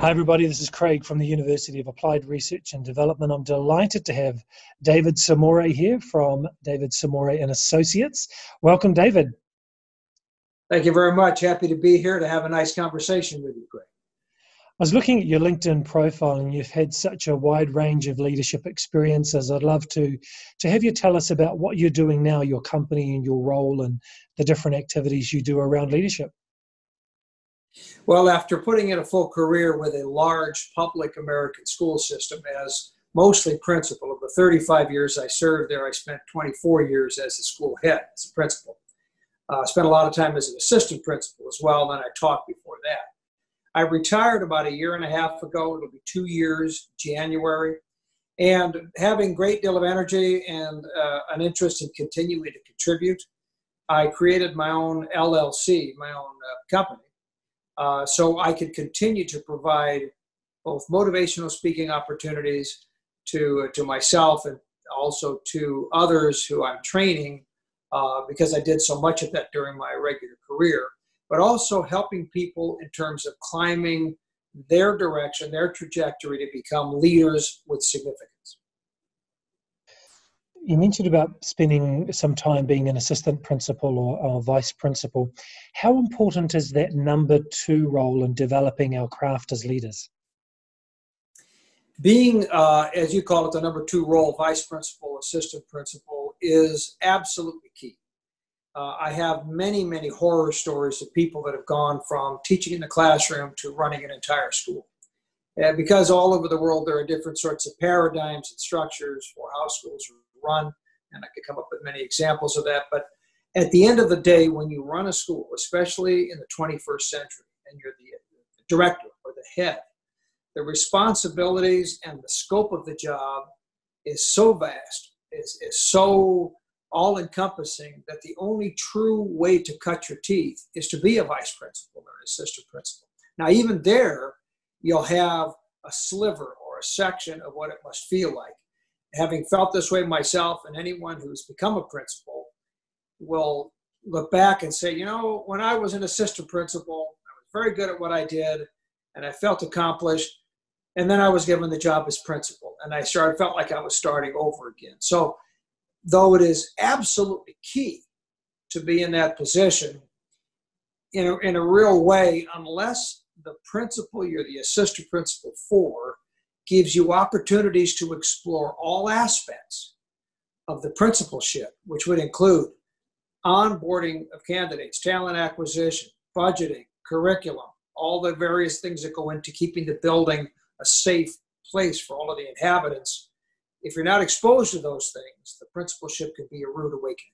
Hi, everybody. This is Craig from the University of Applied Research and Development. I'm delighted to have David Samore here from David Samore and Associates. Welcome, David. Thank you very much. Happy to be here to have a nice conversation with you, Craig. I was looking at your LinkedIn profile, and you've had such a wide range of leadership experiences. I'd love to to have you tell us about what you're doing now, your company and your role, and the different activities you do around leadership. Well, after putting in a full career with a large public American school system as mostly principal, of the 35 years I served there, I spent 24 years as a school head, as a principal. Uh, spent a lot of time as an assistant principal as well, and then I taught before that. I retired about a year and a half ago. It'll be two years, January. And having great deal of energy and uh, an interest in continuing to contribute, I created my own LLC, my own uh, company, uh, so I could continue to provide both motivational speaking opportunities to, to myself and also to others who I'm training uh, because I did so much of that during my regular career, but also helping people in terms of climbing their direction, their trajectory to become leaders with significance you mentioned about spending some time being an assistant principal or, or, vice principal. How important is that number two role in developing our craft as leaders? Being, uh, as you call it, the number two role, vice principal, assistant principal, is absolutely key. Uh, I have many, many horror stories of people that have gone from teaching in the classroom to running an entire school. And because all over the world there are different sorts of paradigms and structures for how schools are run, and I could come up with many examples of that. But at the end of the day, when you run a school, especially in the 21st century, and you're the, director or the head, the responsibilities and the scope of the job is so vast, is, is so all encompassing that the only true way to cut your teeth is to be a vice principal or an assistant principal. Now, even there, you'll have a sliver or a section of what it must feel like having felt this way myself, and anyone who's become a principal will look back and say, you know, when I was an assistant principal, I was very good at what I did, and I felt accomplished. And then I was given the job as principal, and I started felt like I was starting over again. So, though it is absolutely key to be in that position, in a, in a real way, unless the principal you're the assistant principal for gives you opportunities to explore all aspects of the principalship, which would include onboarding of candidates, talent acquisition, budgeting, curriculum, all the various things that go into keeping the building a safe place for all of the inhabitants. If you're not exposed to those things, the principalship can be a rude awakening.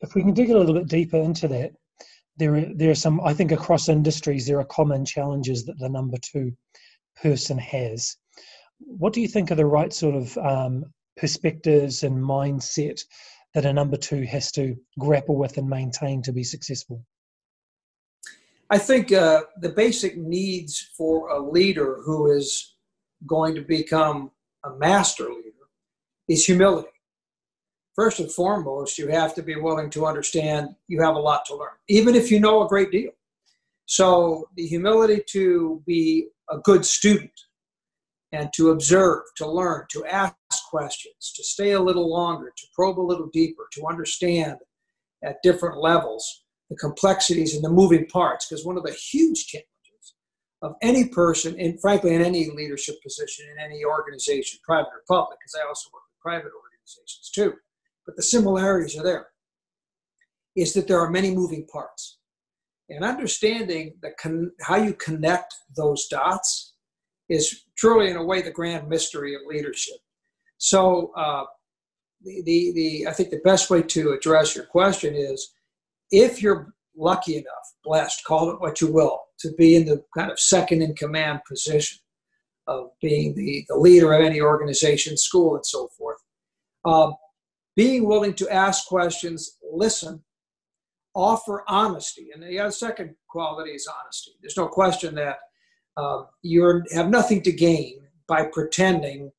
If we can dig a little bit deeper into that, there are, there are some i think across industries there are common challenges that the number two person has. What do you think are the right sort of um, perspectives and mindset that a number two has to grapple with and maintain to be successful? I think uh, the basic needs for a leader who is going to become a master leader is humility first and foremost, you have to be willing to understand you have a lot to learn, even if you know a great deal. So, the humility to be a good student and to observe, to learn, to ask questions, to stay a little longer, to probe a little deeper, to understand at different levels the complexities and the moving parts. Because one of the huge challenges of any person, and frankly, in any leadership position, in any organization, private or public, because I also work with private organizations too, but the similarities are there, is that there are many moving parts. And understanding the con- how you connect those dots is truly, in a way, the grand mystery of leadership. So, uh, the, the, the, I think the best way to address your question is if you're lucky enough, blessed, call it what you will, to be in the kind of second in command position of being the, the leader of any organization, school, and so forth. Um, being willing to ask questions, listen, offer honesty. And the second quality is honesty. There's no question that uh, you have nothing to gain by pretending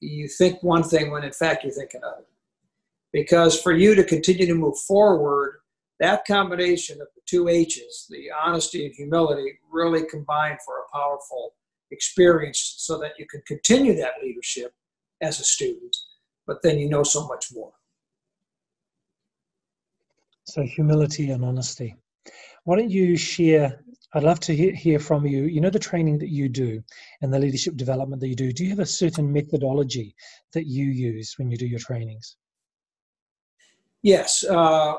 you think one thing when in fact you think another. Because for you to continue to move forward, that combination of the two H's, the honesty and humility, really combine for a powerful experience so that you can continue that leadership as a student, but then you know so much more. So, humility and honesty. Why don't you share? I'd love to hear, hear from you. You know, the training that you do and the leadership development that you do, do you have a certain methodology that you use when you do your trainings? Yes. Uh,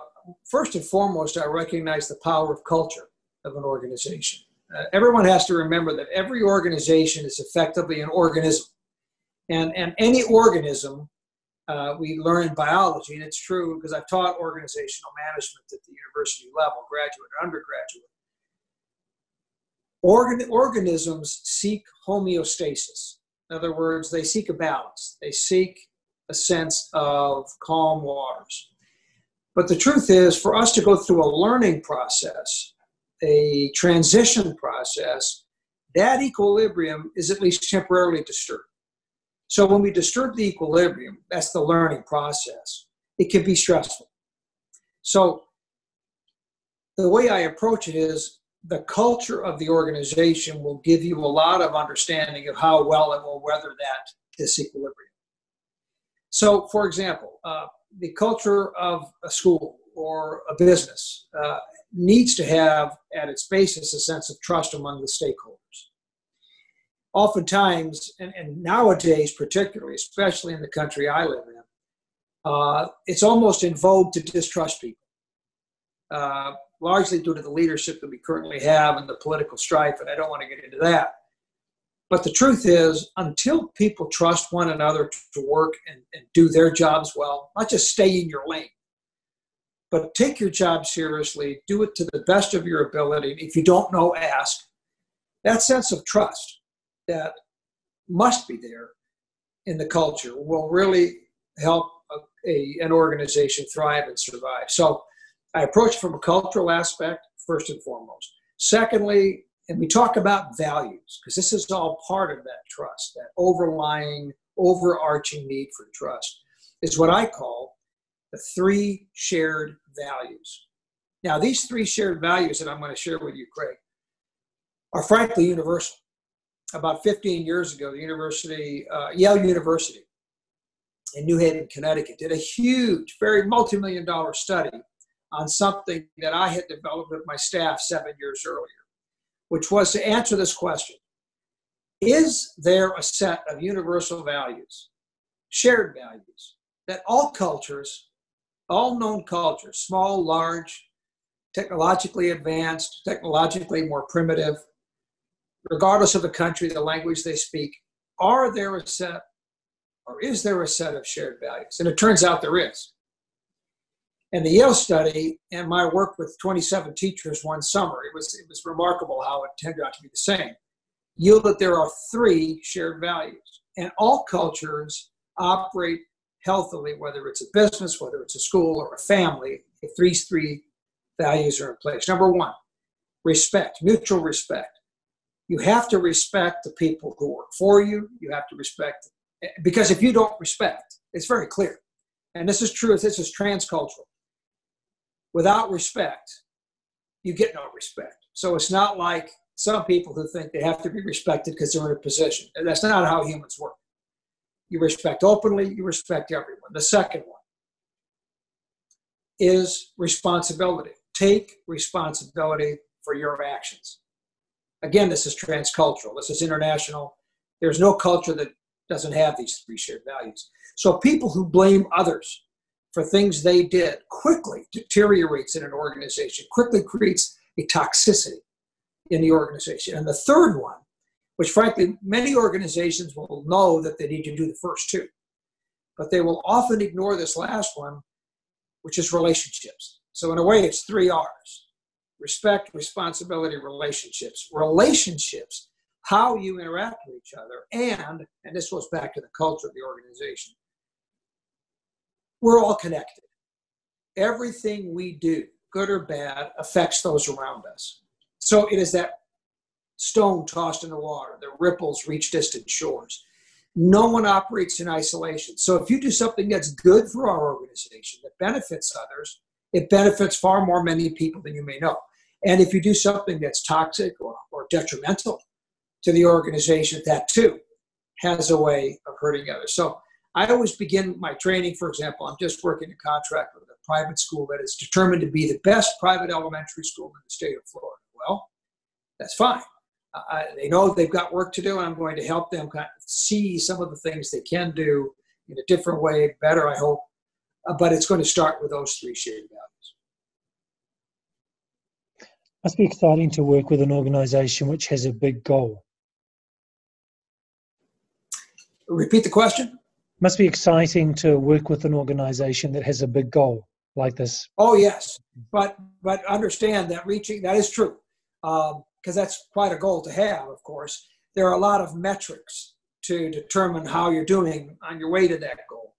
first and foremost, I recognize the power of culture of an organization. Uh, everyone has to remember that every organization is effectively an organism. And, and any organism, uh, we learn in biology, and it's true because I've taught organizational management at the university level, graduate or undergraduate. Organ, organisms seek homeostasis. In other words, they seek a balance, they seek a sense of calm waters. But the truth is, for us to go through a learning process, a transition process, that equilibrium is at least temporarily disturbed. So when we disturb the equilibrium, that's the learning process, it can be stressful. So the way I approach it is the culture of the organization will give you a lot of understanding of how well it will weather that disequilibrium. So, for example, uh, the culture of a school or a business uh, needs to have at its basis a sense of trust among the stakeholders. Oftentimes, and, and nowadays particularly, especially in the country I live in, uh, it's almost in vogue to distrust people, uh, largely due to the leadership that we currently have and the political strife, and I don't want to get into that. But the truth is, until people trust one another to work and, and do their jobs well, not just stay in your lane, but take your job seriously, do it to the best of your ability. If you don't know, ask. That sense of trust that must be there in the culture will really help a, a, an organization thrive and survive. So I approach from a cultural aspect first and foremost. Secondly, and we talk about values because this is all part of that trust, that overlying, overarching need for trust is what I call the three shared values. Now, these three shared values that I'm going to share with you, Craig, are frankly universal. About 15 years ago, the University, uh, Yale University in New Haven, Connecticut, did a huge, very multi-million dollar study on something that I had developed with my staff seven years earlier which was to answer this question. Is there a set of universal values, shared values, that all cultures, all known cultures, small, large, technologically advanced, technologically more primitive, regardless of the country, the language they speak, are there a set or is there a set of shared values? And it turns out there is. And the Yale study and my work with 27 teachers one summer, it was, it was remarkable how it turned out to be the same, yield that there are three shared values. And all cultures operate healthily, whether it's a business, whether it's a school or a family, if these three values are in place. Number one, respect, mutual respect. You have to respect the people who work for you. You have to respect, because if you don't respect, it's very clear. And this is true, this is transcultural without respect, you get no respect. So it's not like some people who think they have to be respected because they're in a position. And that's not how humans work. You respect openly, you respect everyone. The second one is responsibility. Take responsibility for your actions. Again, this is transcultural, this is international. There's no culture that doesn't have these three shared values. So people who blame others for things they did quickly deteriorates in an organization, quickly creates a toxicity in the organization. And the third one, which frankly many organizations will know that they need to do the first two, but they will often ignore this last one, which is relationships. So, in a way, it's three R's respect, responsibility, relationships. Relationships, how you interact with each other, and, and this goes back to the culture of the organization, we're all connected. Everything we do, good or bad, affects those around us. So it is that stone tossed in the water, the ripples reach distant shores. No one operates in isolation. So if you do something that's good for our organization, that benefits others, it benefits far more many people than you may know. And if you do something that's toxic or, or detrimental to the organization, that too has a way of hurting others. So I always begin my training, for example, I'm just working a contract with a private school that is determined to be the best private elementary school in the state of Florida. Well, that's fine. Uh, they know they've got work to do, and I'm going to help them kind of see some of the things they can do in a different way, better, I hope. Uh, but it's going to start with those three shared values. Must be exciting to work with an organization which has a big goal. Repeat the question. Must be exciting to work with an organization that has a big goal like this. Oh yes, but but understand that reaching that is true because um, that's quite a goal to have. Of course, there are a lot of metrics to determine how you're doing on your way to that goal.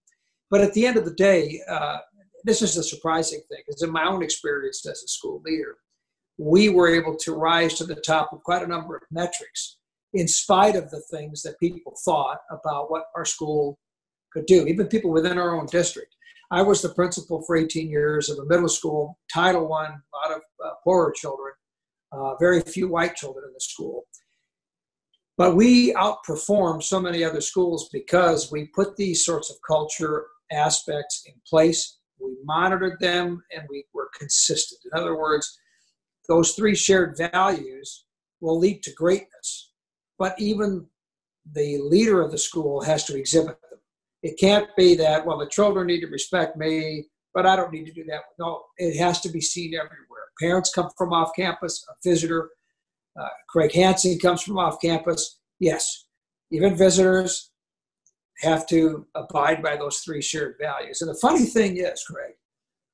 But at the end of the day, uh, this is the surprising thing, because in my own experience as a school leader, we were able to rise to the top of quite a number of metrics in spite of the things that people thought about what our school could do, even people within our own district. I was the principal for 18 years of a middle school, Title I, a lot of uh, poorer children, uh, very few white children in the school. But we outperformed so many other schools because we put these sorts of culture aspects in place. We monitored them and we were consistent. In other words, those three shared values will lead to greatness. But even the leader of the school has to exhibit them. It can't be that, well, the children need to respect me, but I don't need to do that. No, it has to be seen everywhere. Parents come from off campus, a visitor. Uh, Craig Hansen comes from off campus. Yes, even visitors have to abide by those three shared values. And the funny thing is, Craig,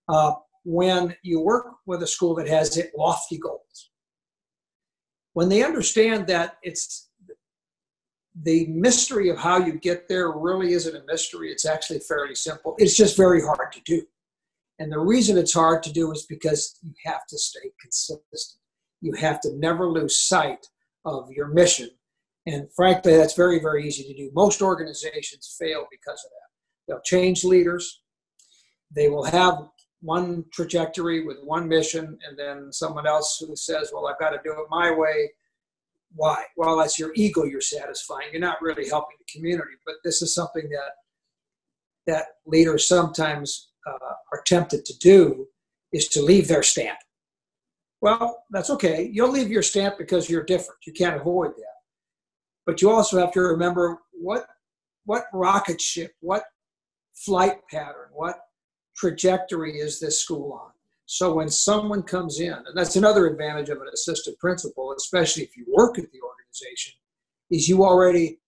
uh, when you work with a school that has lofty goals, when they understand that it's the mystery of how you get there really isn't a mystery, it's actually fairly simple. It's just very hard to do. And the reason it's hard to do is because you have to stay consistent. You have to never lose sight of your mission. And frankly, that's very, very easy to do. Most organizations fail because of that. They'll change leaders. They will have one trajectory with one mission, and then someone else who says, Well, I've got to do it my way. Why? Well, that's your ego you're satisfying. You're not really helping the community. But this is something that that leaders sometimes uh, are tempted to do is to leave their stamp. Well, that's okay. You'll leave your stamp because you're different. You can't avoid that. But you also have to remember what what rocket ship, what flight pattern, what trajectory is this school on? So when someone comes in, and that's another advantage of an assistant principal, especially if you work at the organization, is you already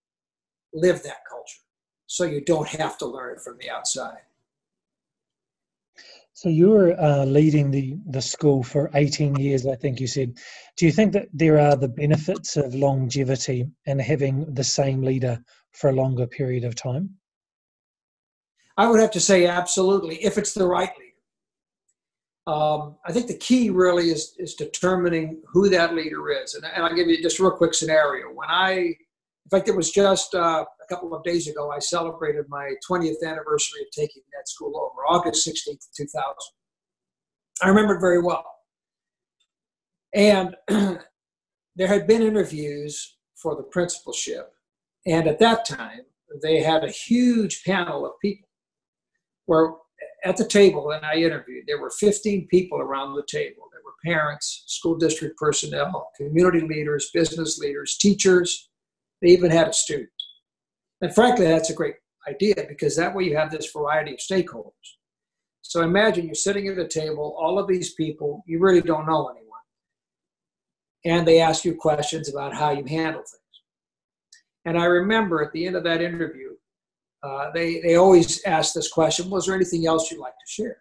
live that culture. So you don't have to learn it from the outside. So you were uh, leading the, the school for 18 years, I think you said. Do you think that there are the benefits of longevity and having the same leader for a longer period of time? I would have to say absolutely, if it's the right leader. Um, I think the key really is, is determining who that leader is. And, and I'll give you just a real quick scenario. When I, in fact, it was just uh, a couple of days ago, I celebrated my 20th anniversary of taking that school over, August 16th, 2000. I remember it very well. And there had been interviews for the principalship. And at that time, they had a huge panel of people where at the table and I interviewed, there were 15 people around the table. There were parents, school district personnel, community leaders, business leaders, teachers. They even had a student. And frankly, that's a great idea because that way you have this variety of stakeholders. So imagine you're sitting at a table, all of these people, you really don't know anyone. And they ask you questions about how you handle things. And I remember at the end of that interview, uh, they, they always ask this question Was there anything else you'd like to share?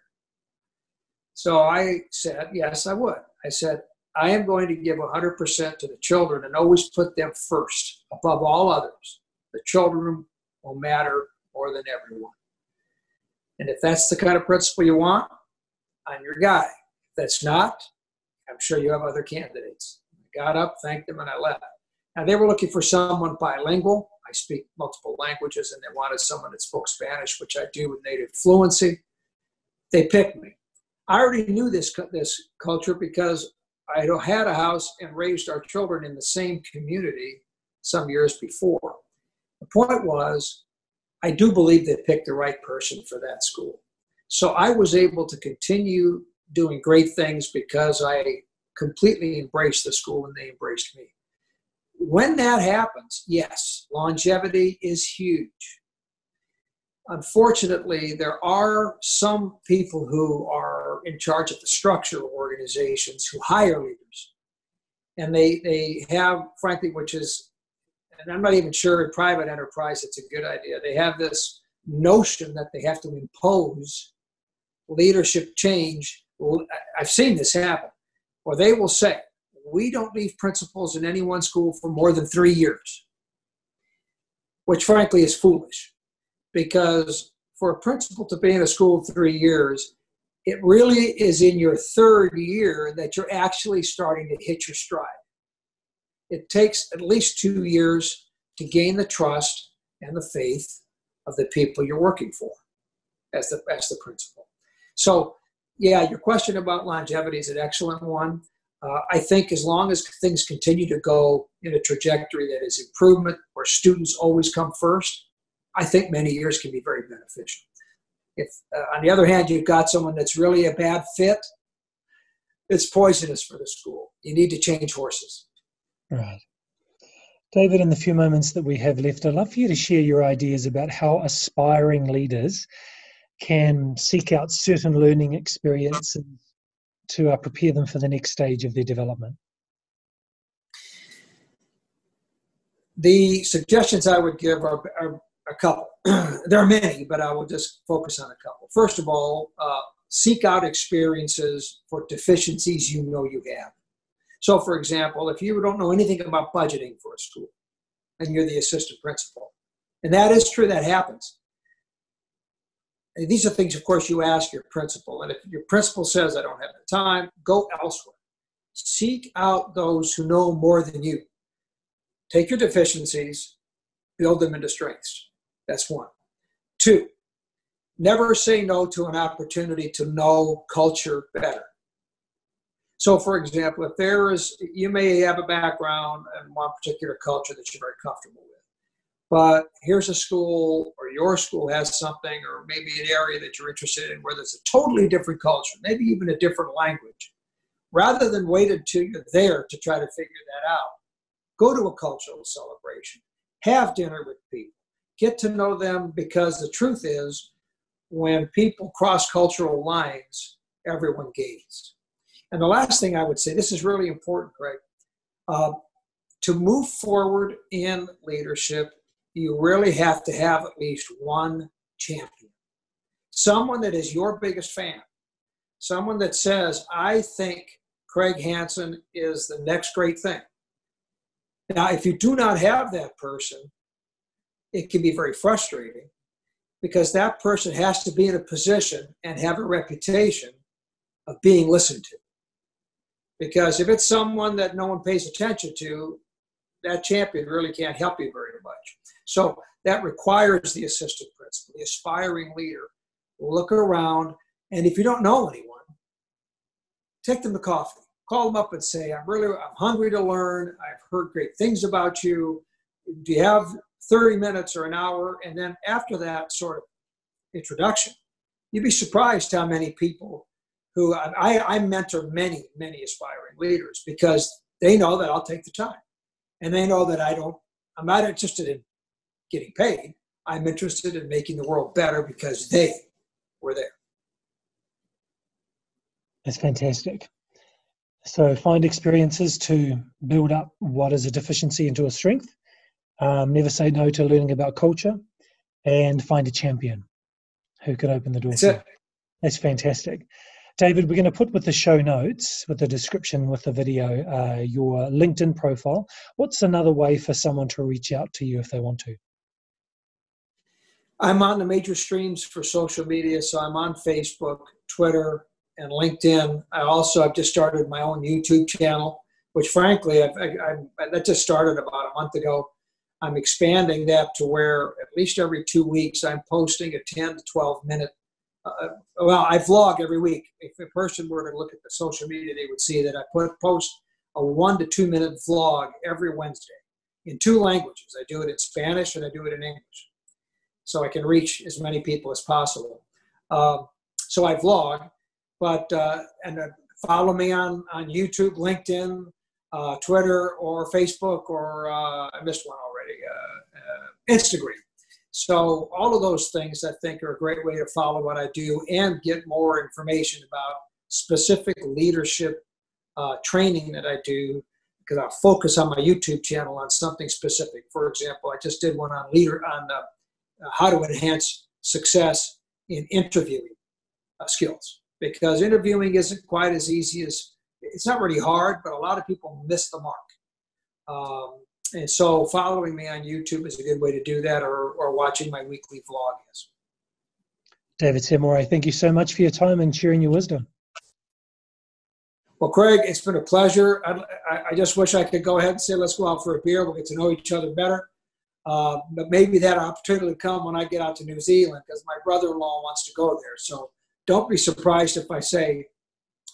So I said, Yes, I would. I said, I am going to give 100% to the children and always put them first above all others. The children will matter more than everyone. And if that's the kind of principle you want, I'm your guy. If that's not, I'm sure you have other candidates. I got up, thanked them, and I left. Now, they were looking for someone bilingual I speak multiple languages and they wanted someone that spoke Spanish, which I do with native fluency. They picked me. I already knew this this culture because I had a house and raised our children in the same community some years before. The point was, I do believe they picked the right person for that school. So I was able to continue doing great things because I completely embraced the school and they embraced me. When that happens, yes, longevity is huge. Unfortunately, there are some people who are in charge of the structure of organizations who hire leaders. And they, they have, frankly, which is, and I'm not even sure in private enterprise it's a good idea. They have this notion that they have to impose leadership change. I've seen this happen, or they will say, we don't leave principals in any one school for more than three years, which frankly is foolish because for a principal to be in a school three years, it really is in your third year that you're actually starting to hit your stride. It takes at least two years to gain the trust and the faith of the people you're working for as the, as the principal. So, yeah, your question about longevity is an excellent one. Uh, I think as long as things continue to go in a trajectory that is improvement, where students always come first, I think many years can be very beneficial. If, uh, on the other hand, you've got someone that's really a bad fit, it's poisonous for the school. You need to change horses. Right. David, in the few moments that we have left, I'd love for you to share your ideas about how aspiring leaders can seek out certain learning experiences to uh, prepare them for the next stage of their development? The suggestions I would give are, are a couple. there are many, but I will just focus on a couple. First of all, uh, seek out experiences for deficiencies you know you have. So, for example, if you don't know anything about budgeting for a school and you're the assistant principal, and that is true, that happens. These are things, of course, you ask your principal. And if your principal says, I don't have the time, go elsewhere. Seek out those who know more than you. Take your deficiencies, build them into strengths. That's one. Two, never say no to an opportunity to know culture better. So, for example, if there is, you may have a background in one particular culture that you're very comfortable with but here's a school or your school has something or maybe an area that you're interested in where there's a totally different culture maybe even a different language. Rather than wait until you're there to try to figure that out go to a cultural celebration. Have dinner with people. Get to know them because the truth is when people cross cultural lines everyone gains. And the last thing i would say this is really important Craig uh, to move forward in leadership you really have to have at least one champion. Someone that is your biggest fan. Someone that says, I think Craig Hansen is the next great thing. Now, if you do not have that person, it can be very frustrating because that person has to be in a position and have a reputation of being listened to. Because if it's someone that no one pays attention to, that champion really can't help you very much. So that requires the assistant principal, the aspiring leader, look around, and if you don't know anyone, take them to coffee. Call them up and say, "I'm really, I'm hungry to learn. I've heard great things about you. Do you have 30 minutes or an hour?" And then after that sort of introduction, you'd be surprised how many people who I, I mentor many, many aspiring leaders because they know that I'll take the time and they know that I don't, I'm not interested in getting paid. I'm interested in making the world better because they were there. That's fantastic. So find experiences to build up what is a deficiency into a strength. Um, never say no to learning about culture, and find a champion who can open the door. That's, it. That's fantastic. David, we're going to put with the show notes, with the description, with the video, uh, your LinkedIn profile. What's another way for someone to reach out to you if they want to? I'm on the major streams for social media, so I'm on Facebook, Twitter, and LinkedIn. I also I've just started my own YouTube channel, which frankly I've, I, I, that just started about a month ago. I'm expanding that to where at least every two weeks I'm posting a 10 to 12 minute uh, well, I vlog every week. If a person were to look at the social media, they would see that I put post a one to two minute vlog every Wednesday in two languages. I do it in Spanish and I do it in English, so I can reach as many people as possible. Um, so I vlog, but uh, and uh, follow me on on YouTube, LinkedIn, uh, Twitter, or Facebook, or uh, I missed one already, uh, uh, Instagram. So all of those things I think are a great way to follow what I do and get more information about specific leadership training that I do because I focus on my YouTube channel on something specific. For example, I just did one on leader on how to enhance success in interviewing uh, skills because interviewing isn't quite as easy as it's not really hard, but a lot of people miss the mark. Um, and so following me on YouTube is a good way to do that or, or watching my weekly vlog is. David Samore, thank you so much for your time and sharing your wisdom. Well, Craig, it's been a pleasure. I, I, just wish I could go ahead and say, let's go out for a beer. We'll get to know each other better. Uh, but maybe that opportunity will come when I get out to New Zealand because my brother-in-law wants to go there. So don't be surprised if I say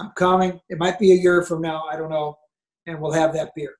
I'm coming. It might be a year from now. I don't know. And we'll have that beer.